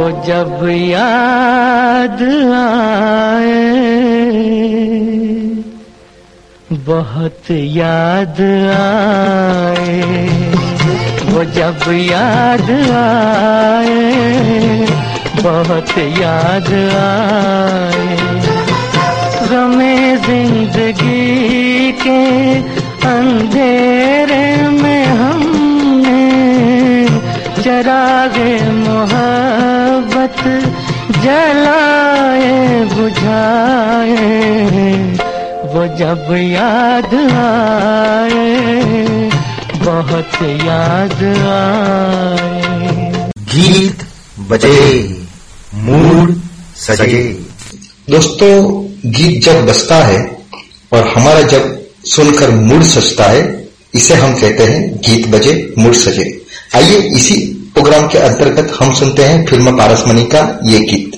वो जब याद आए, बहुत याद आए। वो जब याद आए, बहुत याद आए। गमे ज़िंदगी के अंधेरे में हमने चरागे मोहब्बत जलाए, बुझाए, वो जब याद आए, बहुत याद आए। गीत बजे, मूड सजे। दोस्तों, गीत जब बजता है और हमारा जब सुनकर मूड सजता है, इसे हम कहते हैं गीत बजे, मूड सजे। आइए इसी प्रोग्राम के अंतर्गत हम सुनते हैं फ़िल्म पारसमणि का ये गीत।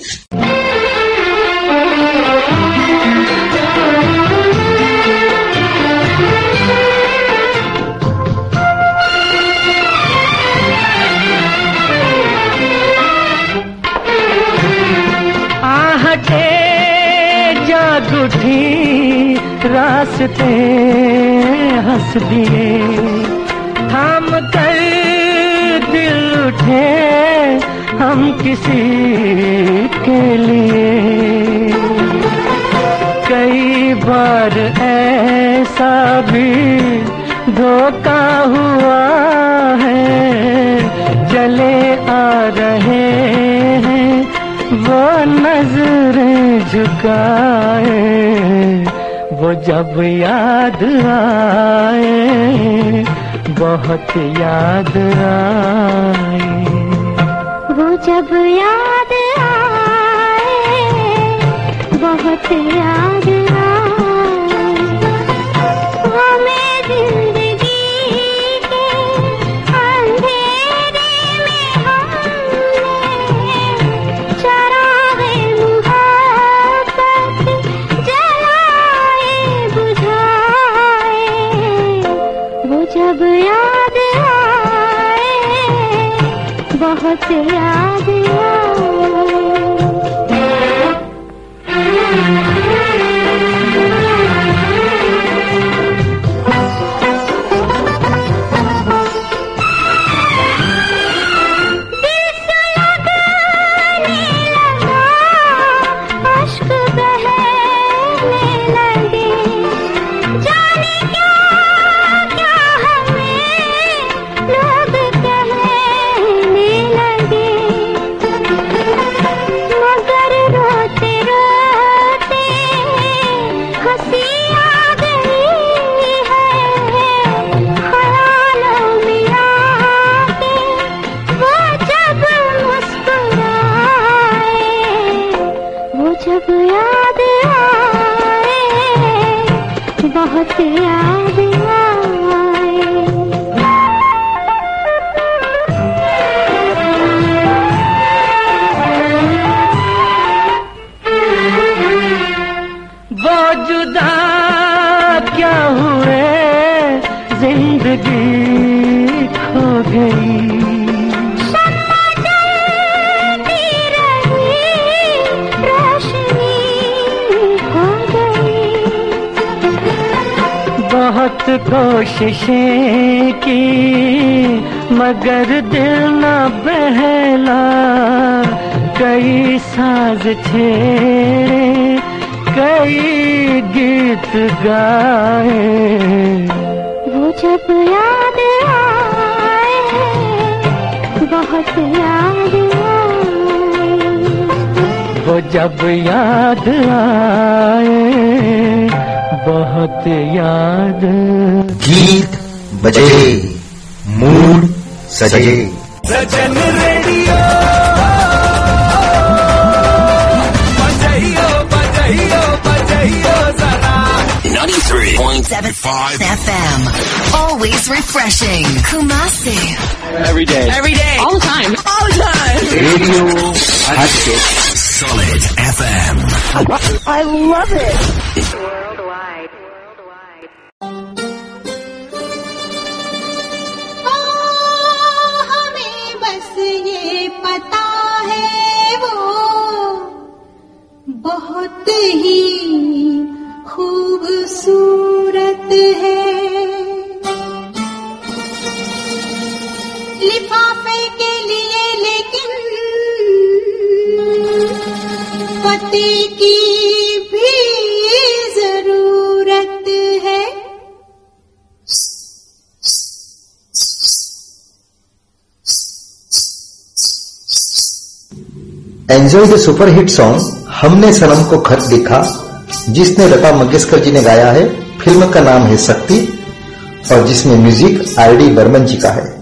रास्ते हंस दिए। उठे हम किसी के लिए। कई बार ऐसा भी धोखा हुआ है। चले आ रहे हैं वो नज़रें झुकाए, वो जब याद आए। बहुत याद आए। वो जब याद आए बहुत याद आए। बहुत याद कोशिशें की मगर दिल न बहला। कई साज छेड़े कई गीत गाए। वो जब याद आए बहुत याद आए। वो जब याद आए बहुत याद गीत बजे मूड सजे सजन रेडियो बजाइयो बजाइयो बजाइयो जरा 93.75 FM. Always refreshing. Kumasi. Every day. Every day. All the time. All the time. Radio Hatke Solid FM. I love it. की भी ज़रूरत है। एंजॉय द सुपरहिट सॉन्ग हमने सनम को खत लिखा, जिसने लता मंगेशकर जी ने गाया है, फ़िल्म का नाम है शक्ति, और जिसमें म्यूज़िक आर डी बर्मन जी का है।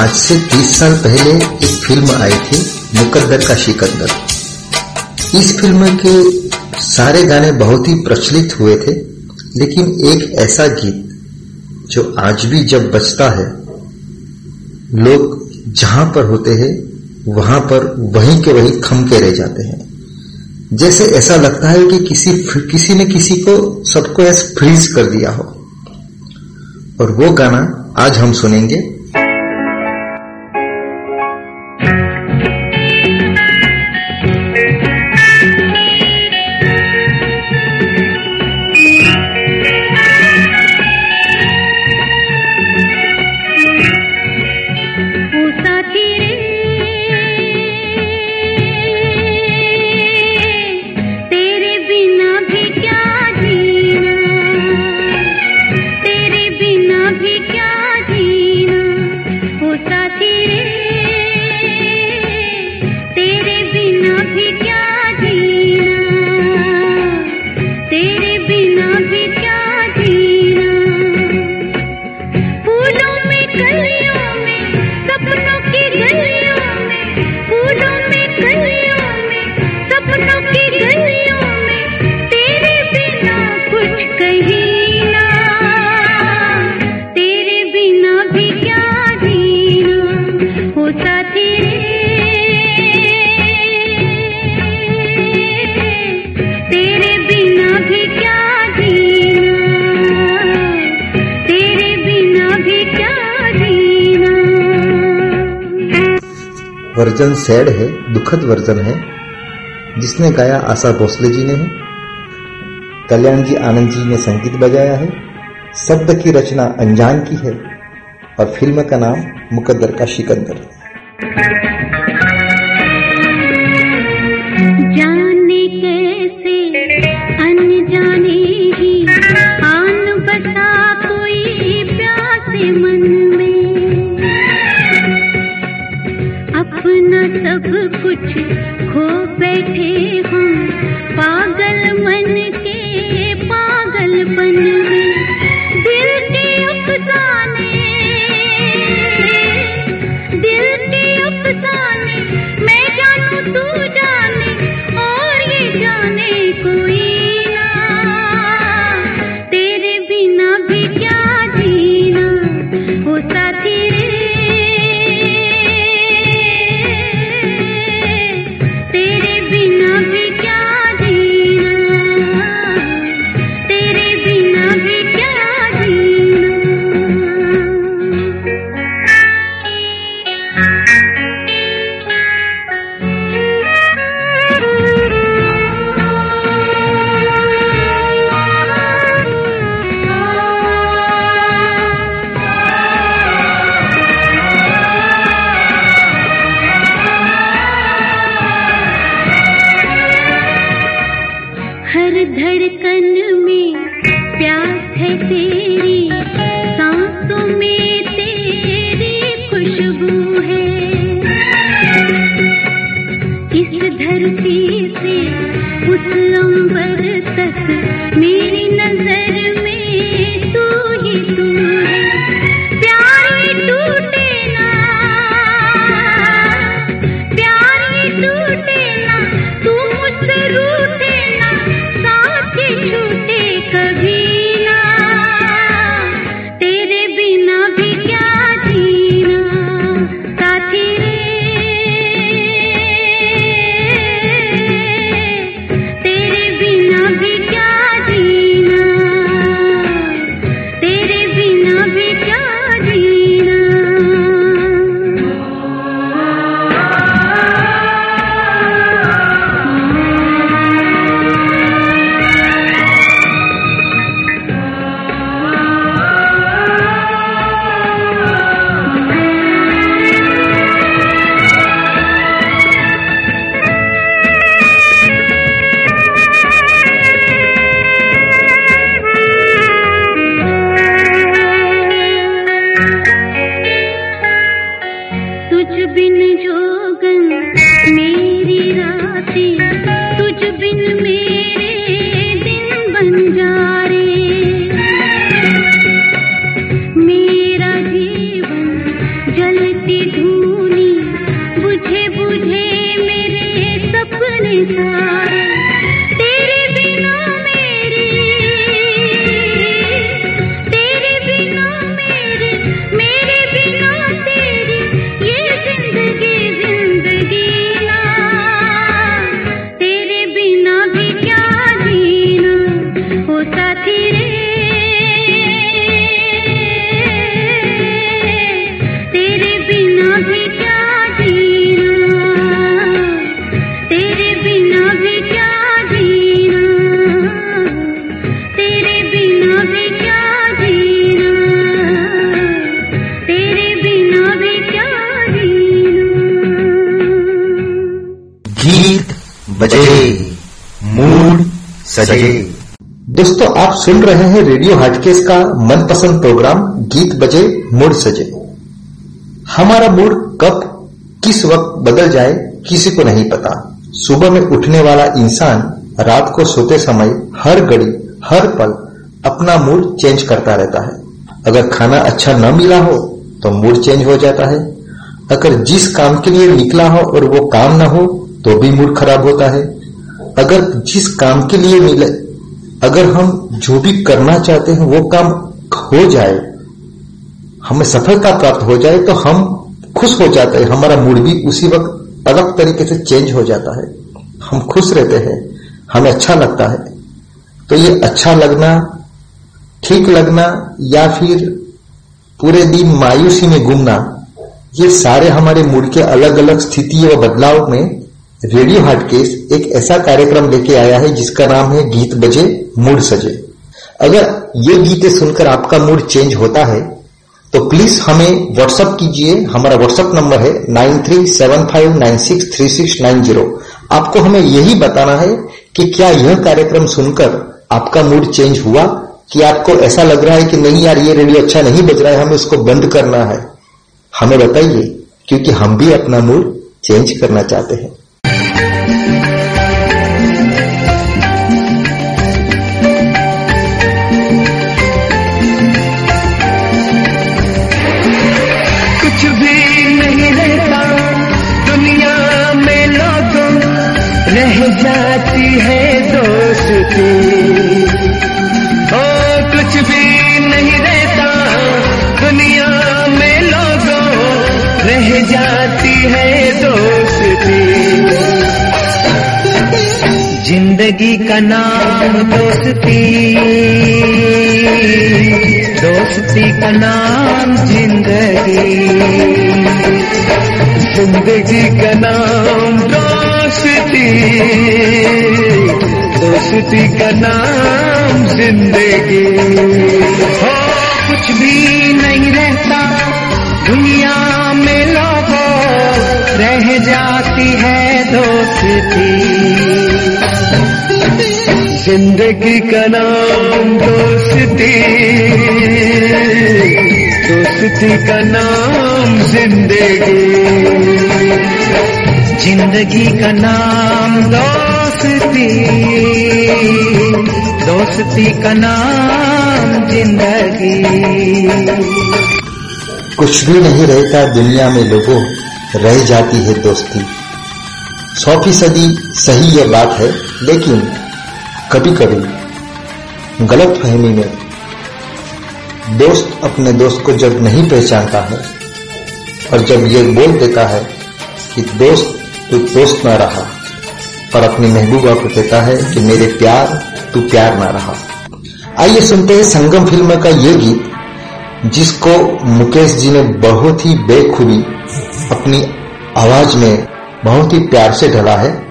आज से 30 साल पहले एक फ़िल्म आई थी, मुकद्दर का सिकंदर इस फ़िल्म के सारे गाने बहुत ही प्रचलित हुए थे, लेकिन एक ऐसा गीत जो आज भी जब बजता है, लोग जहाँ पर होते हैं, वहाँ पर वहीं के वहीं खम के रह जाते हैं। जैसे ऐसा लगता है कि किसी किसी ने किसी को सबको ऐसा फ्रीज कर दिया हो। और वो गाना आज हम सुनेंगे। वर्जन सैड है, दुखद वर्जन है। जिसने गाया आशा भोसले जी ने है। कल्याण जी आनंद जी ने संगीत बजाया है। शब्द की रचना अनजान की है। और फ़िल्म का नाम मुकद्दर का सिकंदर होती आप सुन रहे हैं रेडियो हटकेस का मनपसंद प्रोग्राम, गीत बजे, मूड सजे। हमारा मूड कब, किस वक्त बदल जाए, किसी को नहीं पता। सुबह में उठने वाला इंसान रात को सोते समय हर घड़ी, हर पल अपना मूड चेंज करता रहता है। अगर खाना अच्छा न मिला हो तो मूड चेंज हो जाता है। अगर जिस काम के लिए निकला हो और वो काम ना हो तो भी मूड खराब होता है। अगर जिस काम के लिए अगर हम जो भी करना चाहते हैं, वो काम हो जाए, हमें सफलता प्राप्त हो जाए तो हम खुश हो जाते हैं। हमारा मूड भी उसी वक्त अलग तरीके से चेंज हो जाता है। हम खुश रहते हैं, हमें अच्छा लगता है। तो ये अच्छा लगना, ठीक लगना, या फिर पूरे दिन मायूसी में घूमना, ये सारे हमारे मूड के अलग अलग स्थिति व बदलाव में रेडियो हाटकेस एक ऐसा कार्यक्रम लेके आया है, जिसका नाम है गीत बजे। मूड सजे। अगर ये गीतें सुनकर आपका मूड चेंज होता है तो प्लीज़ हमें व्हाट्सअप कीजिए। हमारा व्हाट्सअप नंबर है nine three seven five nine six three six nine zero. आपको हमें यही बताना है कि क्या यह कार्यक्रम सुनकर आपका मूड चेंज हुआ? कि आपको ऐसा लग रहा है कि नहीं यार, ये रेडियो अच्छा नहीं बज रहा है, हमें उसको बंद करना है? हमें बताइए, क्योंकि हम भी अपना मूड चेंज करना चाहते हैं। जाती है दोस्ती ओ, कुछ भी नहीं रहता, दुनिया में लोगों रह जाती है दोस्ती ज़िंदगी का नाम दोस्ती। दोस्ती का नाम ज़िंदगी। ज़िंदगी का नाम दोस्ती दोस्ती का नाम ज़िंदगी। हो, कुछ भी नहीं रहता, दुनिया में लोगों, रह जाती है दोस्ती ज़िंदगी का नाम दोस्ती दोस्ती का नाम ज़िंदगी। ज़िंदगी का नाम दोस्ती दोस्ती दोस्ती का नाम ज़िंदगी। कुछ भी नहीं रहता दुनिया में लोगों, रह जाती है दोस्ती। सौ फ़ीसदी सही यह बात है, लेकिन कभी कभी गलत फहमी में दोस्त अपने दोस्त को जब नहीं पहचानता है, और जब ये बोल देता है कि दोस्त, तू दोस्त ना रहा। और अपनी महबूबा को कहता है कि मेरे प्यार, तू प्यार ना रहा। आइए सुनते हैं संगम फ़िल्म का ये गीत, जिसको मुकेश जी ने बहुत ही बेखूबी अपनी आवाज़ में बहुत ही प्यार से ढला है।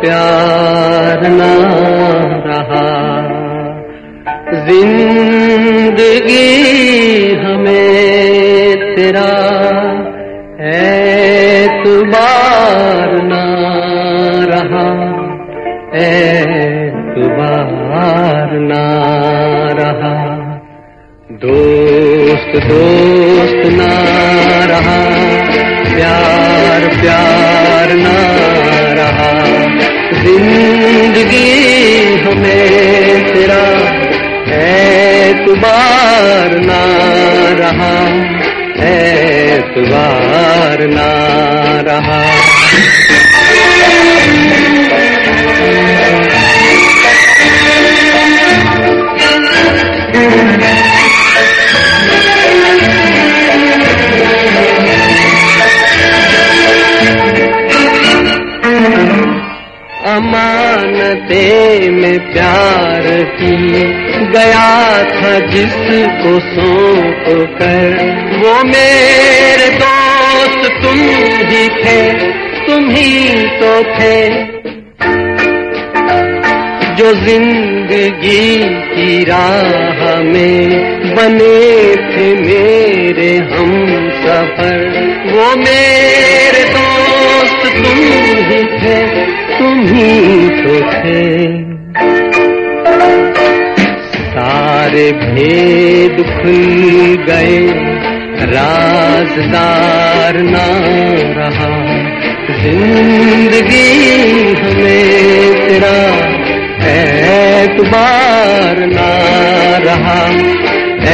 प्यार ना रहा। ज़िंदगी हमें तेरा एतबार ना रहा। एतबार ना रहा। दोस्त दोस्त अमानते में प्यार की गया था जिसको सौंप कर, वो मेरे दोस्त तुम ही थे। तुम ही तो थे जो ज़िंदगी की राह में बने थे मेरे हम सफ़र। वो मेरे दोस्त तुम ही थे, तुम ही तो थे। सारे भेद खुल गए, राजदार ना रहा। ज़िंदगी हमें तेरा एतबार ना रहा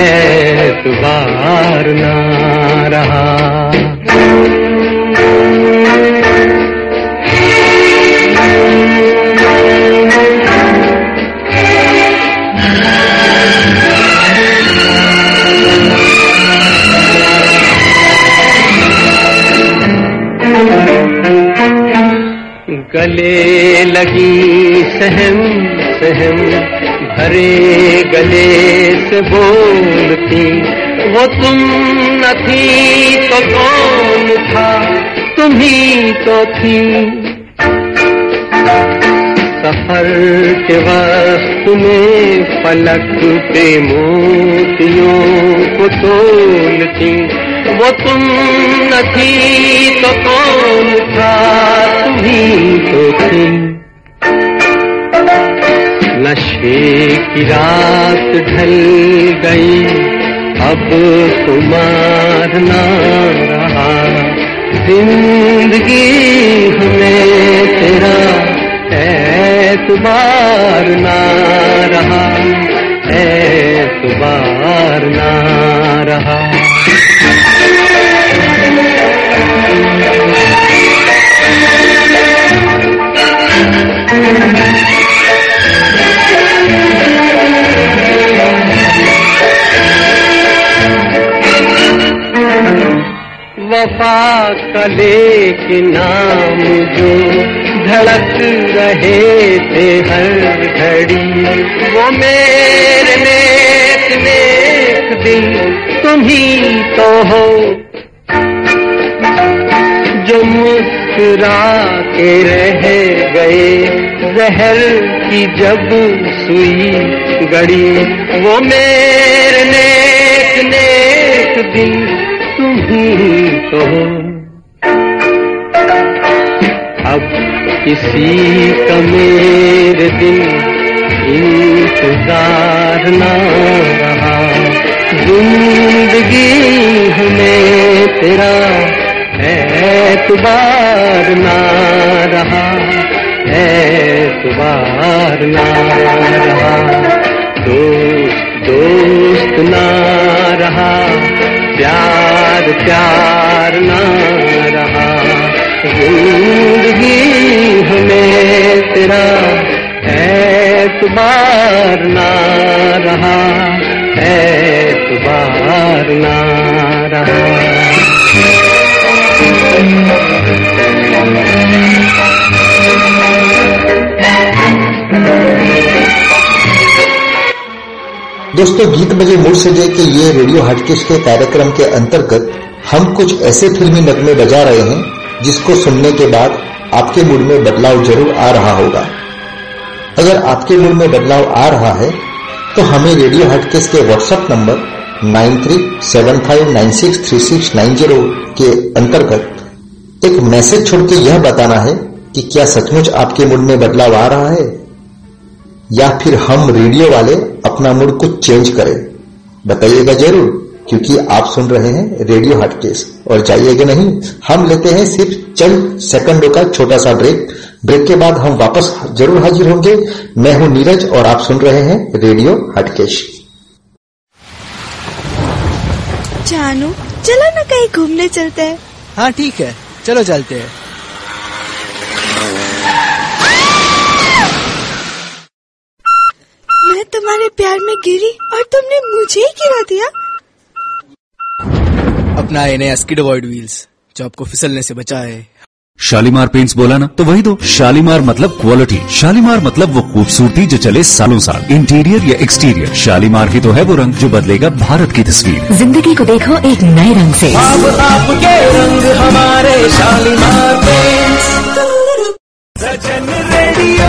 एतबार ना सहम सहम, भरे गले से बोलती। वो तुम न थी तो कौन था, तुम ही तो थी। सफ़र के वक्त में पलक पे मोतियों को तोलती। वो तुम न थी तो कौन था, तुम ही तो थी। नशे की रात ढल गई। अब तुम्हार ना रहा। ज़िंदगी हमें तेरा एतबार ना रहा। एतबार ना रहा। वफा के नाम जो धड़क रहे थे हर घड़ी। वो मेरे नेक नेक दिन तुम ही तो हो। जो मुस्कुरा के रह गए, जहर की जब सुई गड़ी। वो मेरे नेक नेक दिन तुम ही तो हो। अब किसी का मेरे दिन इंतज़ार ना रहा। ज़िंदगी हमें तेरा एतबार ना रहा। एतबार ना रहा। दोस्त दोस्त ना रहा, प्यार प्यार ना रहा। ज़िंदगी हमें तेरा एतबार ना रहा एतबार ना रहा। दोस्तों, गीत बजे मूड सजे के ये रेडियो हटकेश के कार्यक्रम के अंतर्गत हम कुछ ऐसे फिल्मी नगमे बजा रहे हैं, जिसको सुनने के बाद आपके मूड में बदलाव ज़रूर आ रहा होगा। अगर आपके मूड में बदलाव आ रहा है तो हमें रेडियो हटकेश के व्हाट्सएप नंबर 9375963690 के अंतर्गत एक मैसेज छोड़ के यह बताना है कि क्या सचमुच आपके मूड में बदलाव आ रहा है, या फिर हम रेडियो वाले अपना मूड कुछ चेंज करें। बताइएगा ज़रूर क्योंकि आप सुन रहे हैं रेडियो हटकेस और जाइएगा नहीं हम लेते हैं सिर्फ़ चंद सेकंडों का छोटा सा ब्रेक ब्रेक के बाद हम वापस ज़रूर हाजिर होंगे। मैं हूँ नीरज और आप सुन रहे हैं रेडियो हटकेश जानू चलो ना कहीं घूमने चलते हैं। हाँ ठीक है। चलो चलते हैं। तुम्हारे प्यार में गिरी और तुमने मुझे ही गिरा दिया। अपना ये नया स्किड अवॉइड व्हील्स जो आपको फिसलने से बचाए शालीमार पेंट्स बोला ना तो वही दो। शालीमार मतलब क्वालिटी शालीमार मतलब वो खूबसूरती जो चले सालों साल। इंटीरियर या एक्सटीरियर शालीमार ही तो है वो रंग जो बदलेगा भारत की तस्वीर। ज़िंदगी को देखो एक नए रंग से। अब आपके रंग हमारे शालीमार पेंट्स सजन radio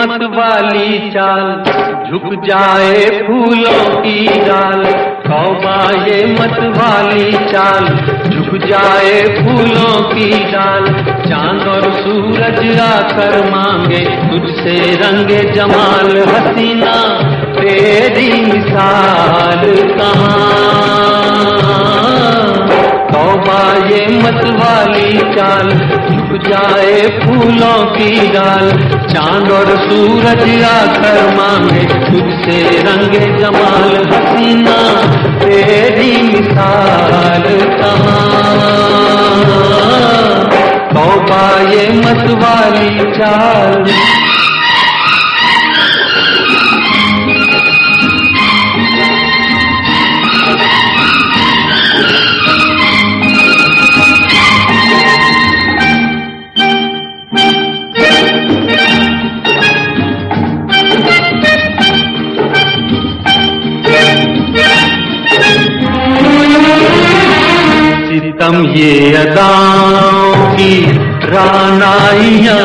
ये मत वाली चाल, झुक जाए फूलों की डाल। तौबा ये मत वाली चाल, झुक जाए फूलों की डाल। चाँद और सूरज आकर मांगे, तुझसे रंगे जमाल हसीना, तेरी मिसाल कहाँ? तौबा ये मत वाली चाल, झुक जाए फूलों की डाल। चाँद और सूरज आकर मांगे तुझसे रंगे जमाल, हसीना, तेरी मिसाल कहाँ? तौबा ये मत वाली चाल। अदाओं की रानाइयाँ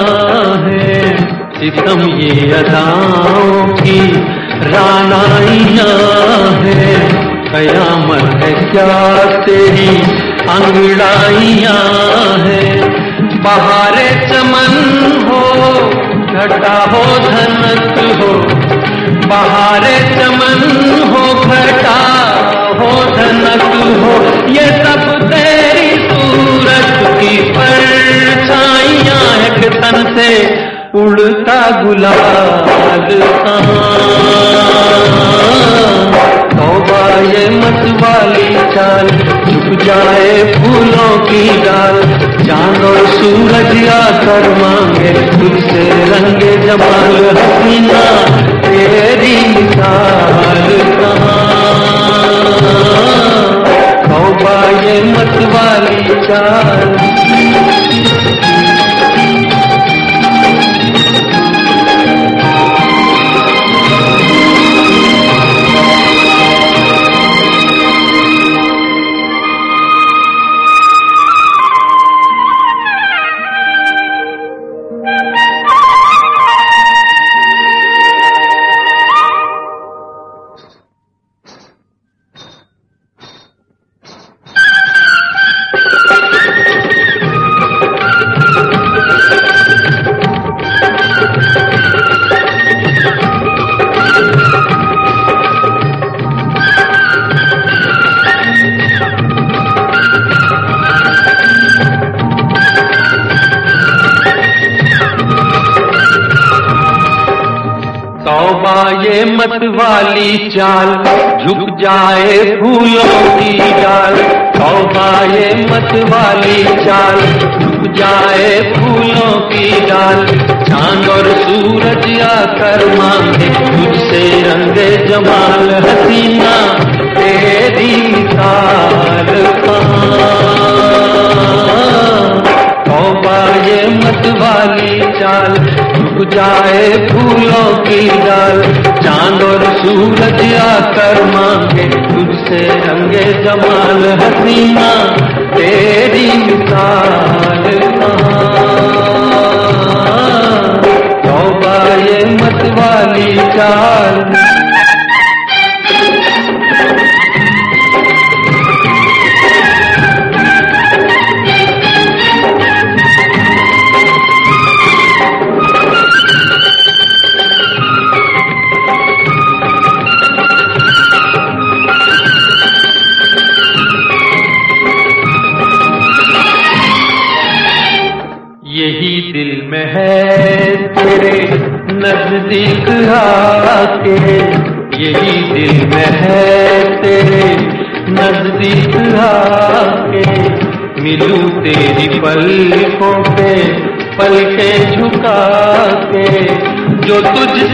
है। सितम ये अदाओं की रानाइयाँ है। कयामत है क्या तेरी अंगड़ाइयाँ से उड़ता गुलाल ये मत वाली चाल, झुक जाए फूलों की डाल। चाँद सूरज आकर मांगे, तुझसे रंगे जमाल हसीना, तेरी मिसाल कहाँ ये मत वाली चाल फूलों की डाल ये मत वाली चाल। झुक जाए फूलों की डाल, चाँद और सूरज आकर मांगे तुझसे रंगे जमाल, हसीना, तेरी ताल। कहाँ तौबा ये मत वाली चाल झुक जाए फूलों की डाल। चाँद और सूरज आकर मांगे, तुझसे रंगे जमाल हसीना, तेरी मिसाल कहाँ तौबा ये मत वाली चाल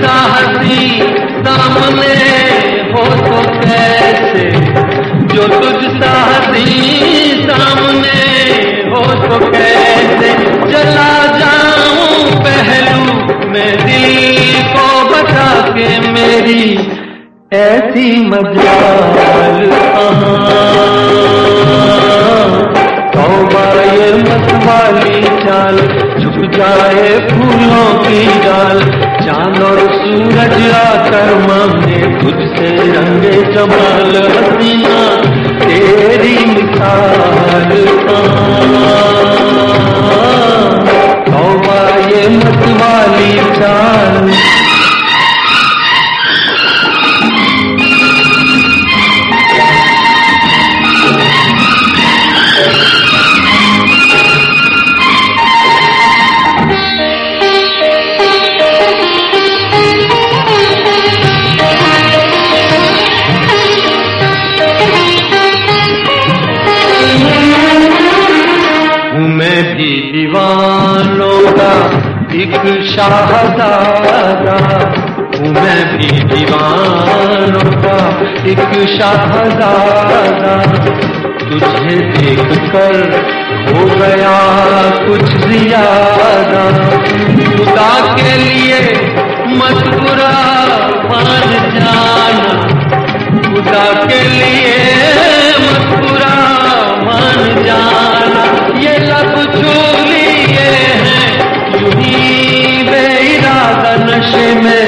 तुझसा हँसी सामने हो तो कैसे? जो तुझ हँसी सामने हो तो कैसे? चला जाऊँ पहलू मैं दिल को बता के मेरी ऐसी मजाल तौबा ये मतवाली चाल झुक जाए फूलों की डाल चाँद और सूरज आकर मांगे तुझसे रंगे जमाल हसीना तेरी मिसाल तौबा एक शाहजादा, मैं भी दीवानों का एक शाहजादा। तुझे देख कर हो गया कुछ ज़्यादा। खुदा के लिए मत बुरा मान जाना। खुदा के लिए मत बुरा मान जाना। ये चूलिए हैं, यूँ ही नशे में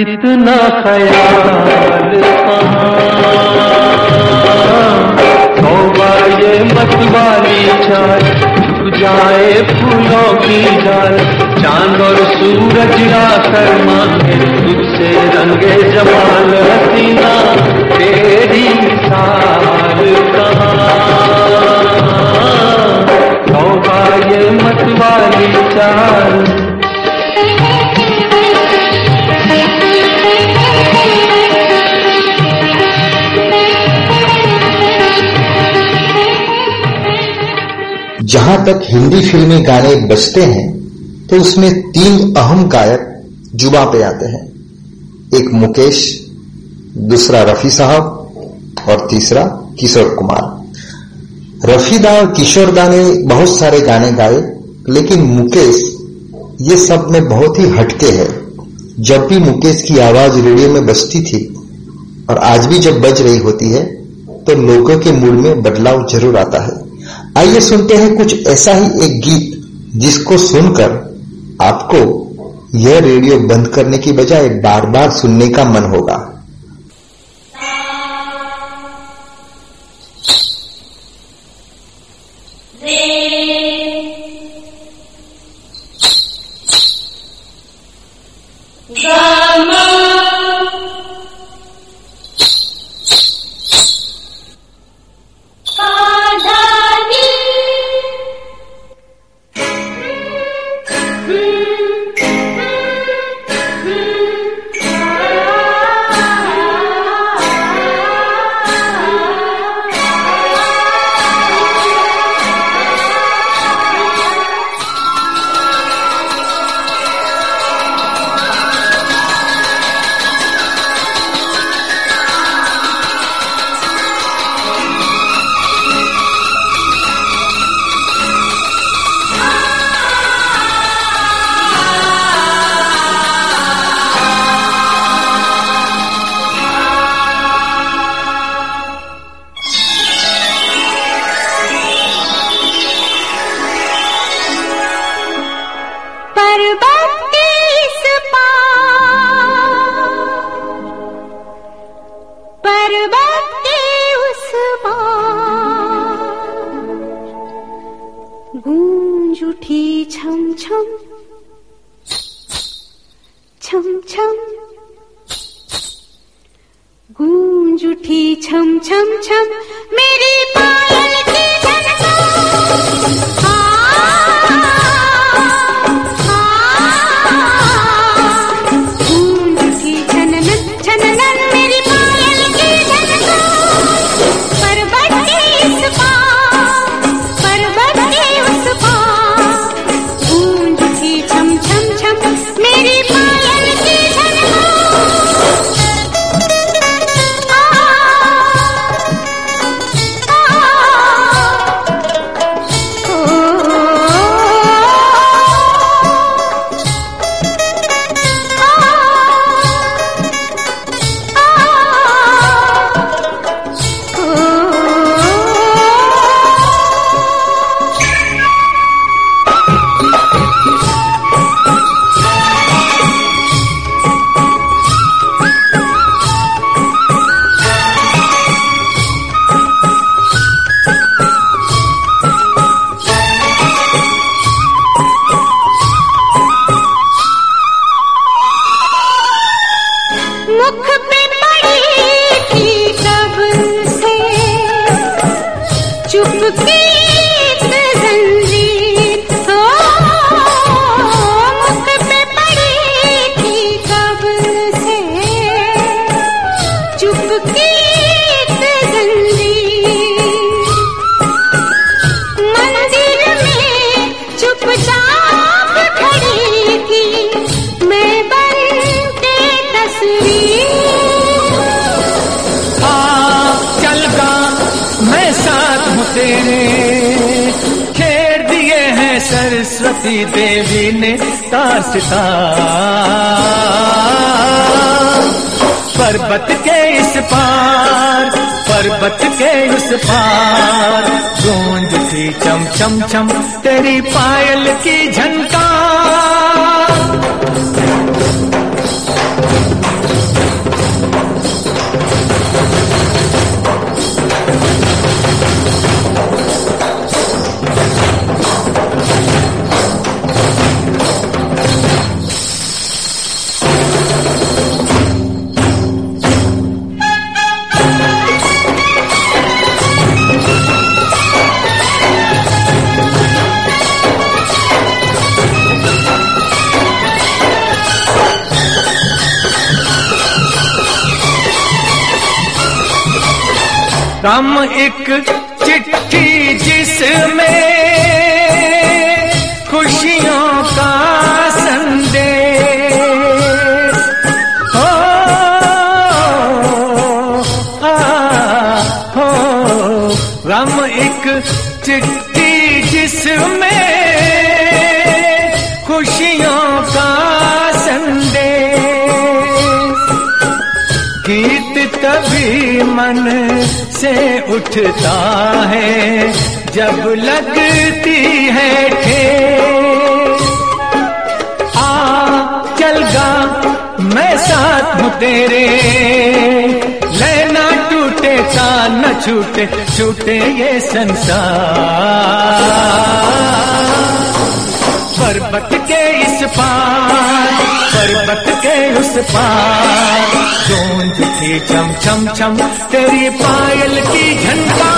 इतना ख्याल कहाँ ये मत वाली चाल झुक जाए फूलों की डाल चाँद और सूरज आकर मांगे, तुझसे रंगे जमाल हसीना, तेरी मिसाल कहाँ ये मत वाली चाल जहाँ तक हिंदी फिल्मी गाने बजते हैं तो उसमें तीन अहम गायक जुबा पे आते हैं। एक मुकेश, दूसरा रफी साहब और तीसरा किशोर कुमार। रफी दा और किशोर दा ने बहुत सारे गाने गाए, लेकिन मुकेश ये सब में बहुत ही हटके है। जब भी मुकेश की आवाज़ रेडियो में बजती थी, और आज भी जब बज रही होती है तो लोगों के मूड में बदलाव ज़रूर आता है। आइए सुनते हैं कुछ ऐसा ही एक गीत जिसको सुनकर आपको यह रेडियो बंद करने की बजाय बार बार सुनने का मन होगा। हम एक चिट्ठी जिसमें खुशियों का संदेश। हो आ, हो हम एक चिट्ठी जिसमें खुशियों का संदेश। गीत तभी मन से उठता है, जब लगती है ठेस आ, चल गा, मैं साथ हूँ तेरे। लेना टूटे का न छूटे छूटे ये संसार। पर्वत के इस पार, पर्वत के उस पार, गूंज थी चम चम चम तेरी पायल की झंडा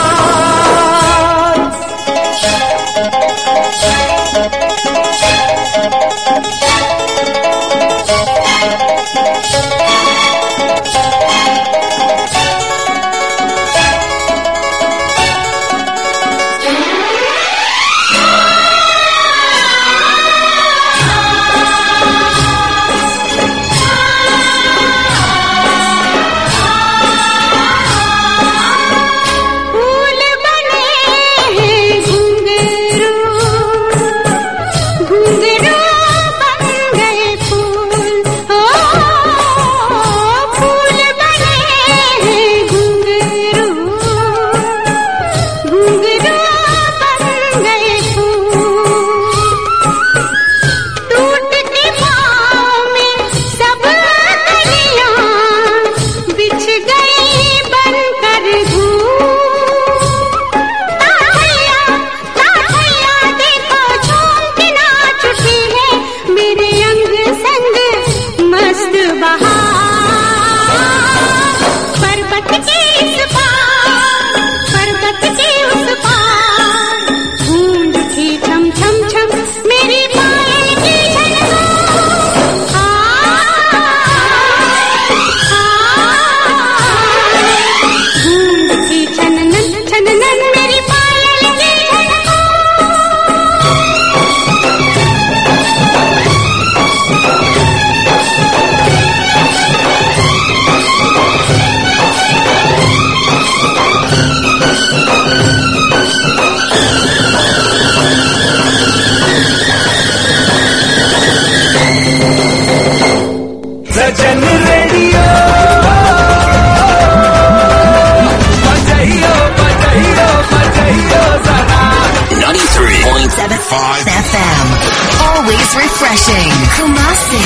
refreshing. Kumasi.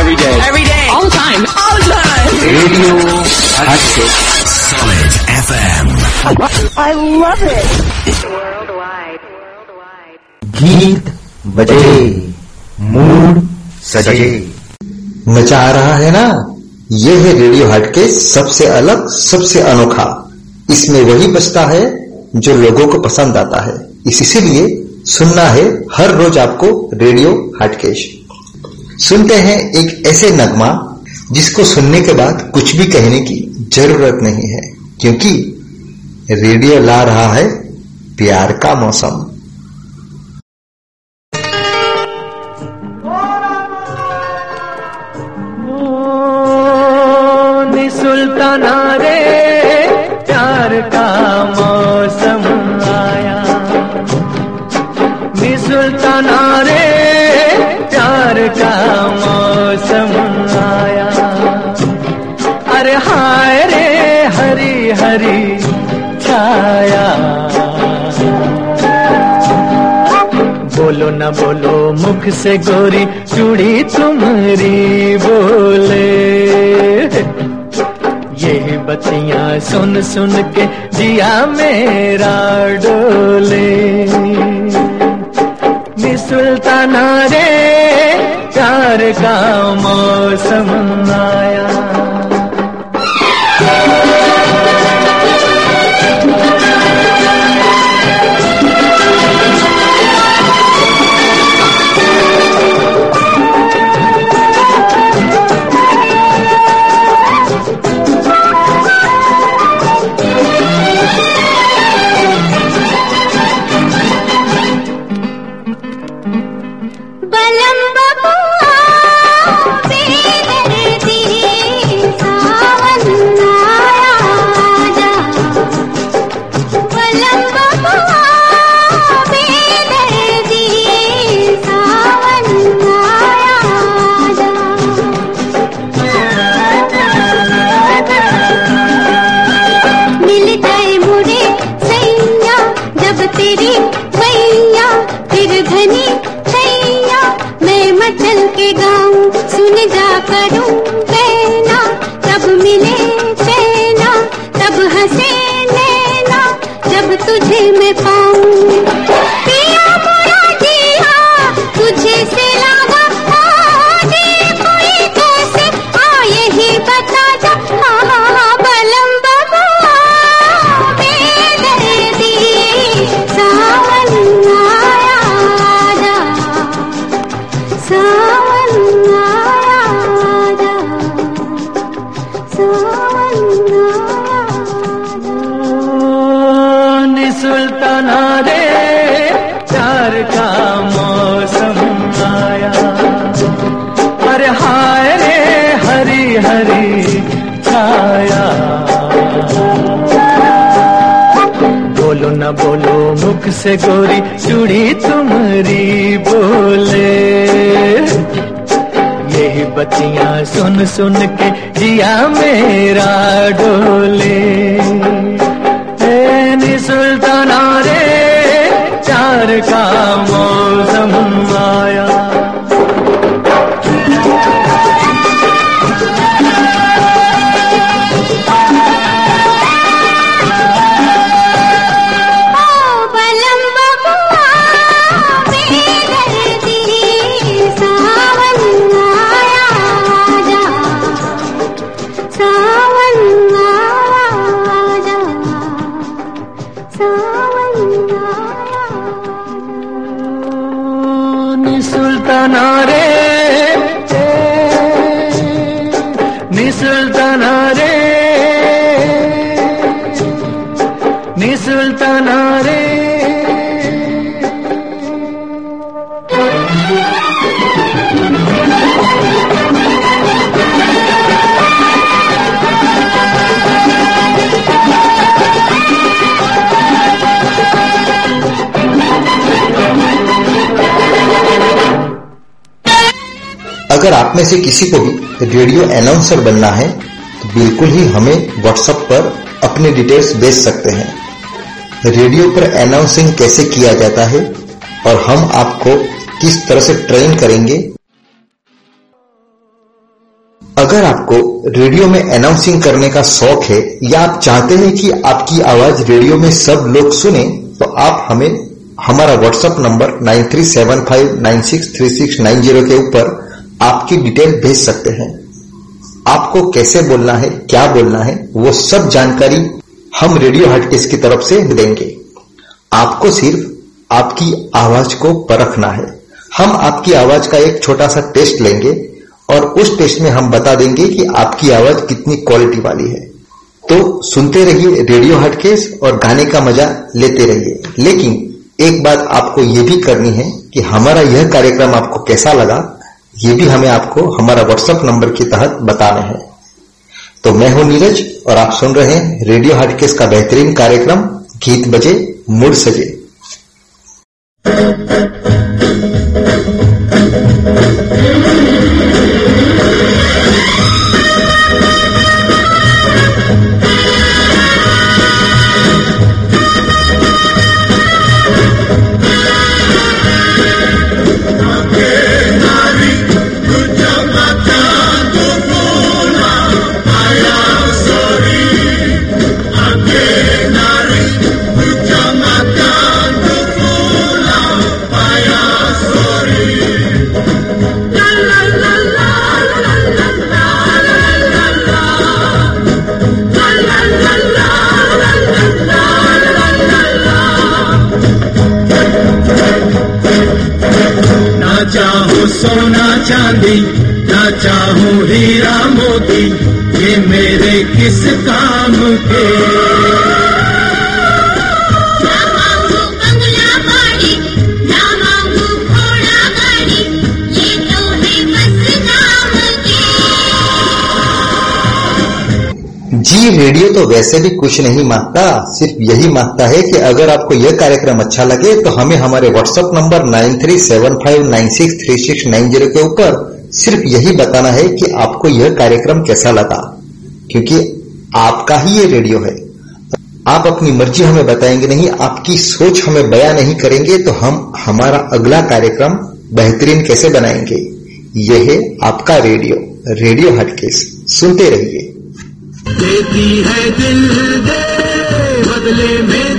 Every day. Every day. All the time. All the time. Radio हटके Solid FM. I love it. गीत बजे मूड सजे मज़ा आ रहा है ना ये है रेडियो हट के सबसे अलग सबसे अनोखा इसमें वही बचता है जो लोगों को पसंद आता है इस- इसीलिए सुनना है हर रोज आपको रेडियो हटकेश। सुनते हैं एक ऐसे नगमा जिसको सुनने के बाद कुछ भी कहने की ज़रूरत नहीं है, क्योंकि रेडियो ला रहा है प्यार का मौसम। सुल्ताना रे सुल्ताना रे प्यार का मौसम आया। अरे हाय रे, हरी हरी छाया। बोलो न बोलो, मुख से गोरी चूड़ी तुम्हारी बोले। ये बतिया सुन सुन के जिया मेरा डोले। सुल्ताना रे प्यार का मौसम मौसम आया। अरे हाय रे, हरी हरी छाया। बोलो न बोलो, मुख से गोरी चूड़ी तुम्हारी बोले। यही बतियाँ सुन सुन के जिया मेरा डोले। सुल्ताना का में से किसी को भी रेडियो अनाउंसर बनना है तो बिल्कुल ही हमें व्हाट्सएप पर अपने डिटेल्स भेज सकते हैं। रेडियो पर अनाउंसिंग कैसे किया जाता है और हम आपको किस तरह से ट्रेन करेंगे? अगर आपको रेडियो में अनाउंसिंग करने का शौक है या आप चाहते हैं कि आपकी आवाज़ रेडियो में सब लोग सुने तो आप हमें, हमारा व्हाट्सएप नंबर 9375963690 के ऊपर आपकी डिटेल भेज सकते हैं। आपको कैसे बोलना है, क्या बोलना है, वो सब जानकारी हम रेडियो हटकेस की तरफ़ से देंगे। आपको सिर्फ़ आपकी आवाज़ को परखना है। हम आपकी आवाज़ का एक छोटा सा टेस्ट लेंगे और उस टेस्ट में हम बता देंगे कि आपकी आवाज़ कितनी क्वालिटी वाली है। तो सुनते रहिए रेडियो हटकेस और गाने का मज़ा लेते रहिए। लेकिन एक बात आपको ये भी करनी है कि हमारा यह कार्यक्रम आपको कैसा लगा ये भी हमें आपको हमारा व्हाट्सएप नंबर के तहत बताने हैं। तो मैं हूँ नीरज और आप सुन रहे हैं रेडियो हटकेस का बेहतरीन कार्यक्रम गीत बजे, मुड़ सजे। सोना चांदी ना चाहूँ हीरा मोती ये मेरे किस काम के? जी रेडियो तो वैसे भी कुछ नहीं माँगता, सिर्फ़ यही माँगता है कि अगर आपको यह कार्यक्रम अच्छा लगे तो हमें हमारे WhatsApp number nine three seven five nine six three six nine zero के ऊपर सिर्फ़ यही बताना है कि आपको यह कार्यक्रम कैसा लगा। क्योंकि आपका ही ये रेडियो है। आप अपनी मर्ज़ी हमें बताएँगे नहीं, आपकी सोच हमें बयां नहीं करेंगे तो हम, हमारा अगला कार्यक्रम बेहतरीन कैसे बनाएँगे? यह है आपका रेडियो रेडियो हटकेस। सुनते रहिए। देती है दिल दे बदले में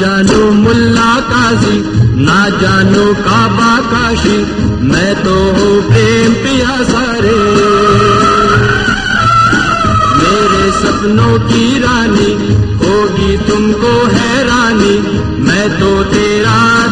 जानो मुल्ला काजी ना जानो काबा काशी, मैं तो हूँ प्रेम पिया सारे। मेरे सपनों की रानी, होगी तुमको हैरानी, मैं तो तेरा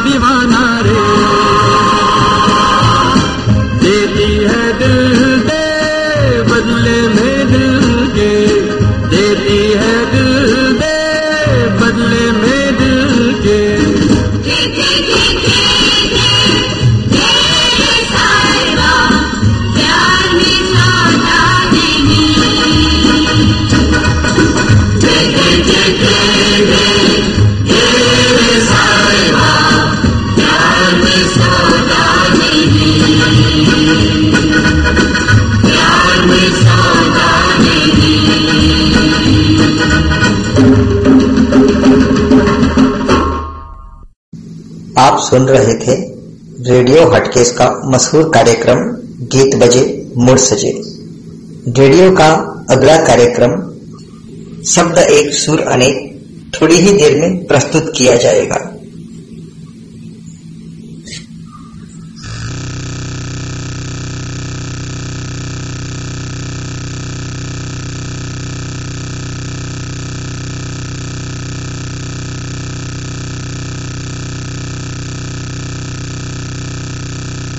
सुन रहे थे रेडियो हटकेस का मशहूर कार्यक्रम गीत बजे, मुड़ सजे। रेडियो का अगला कार्यक्रम शब्द एक सुर अनेक थोड़ी ही देर में प्रस्तुत किया जाएगा।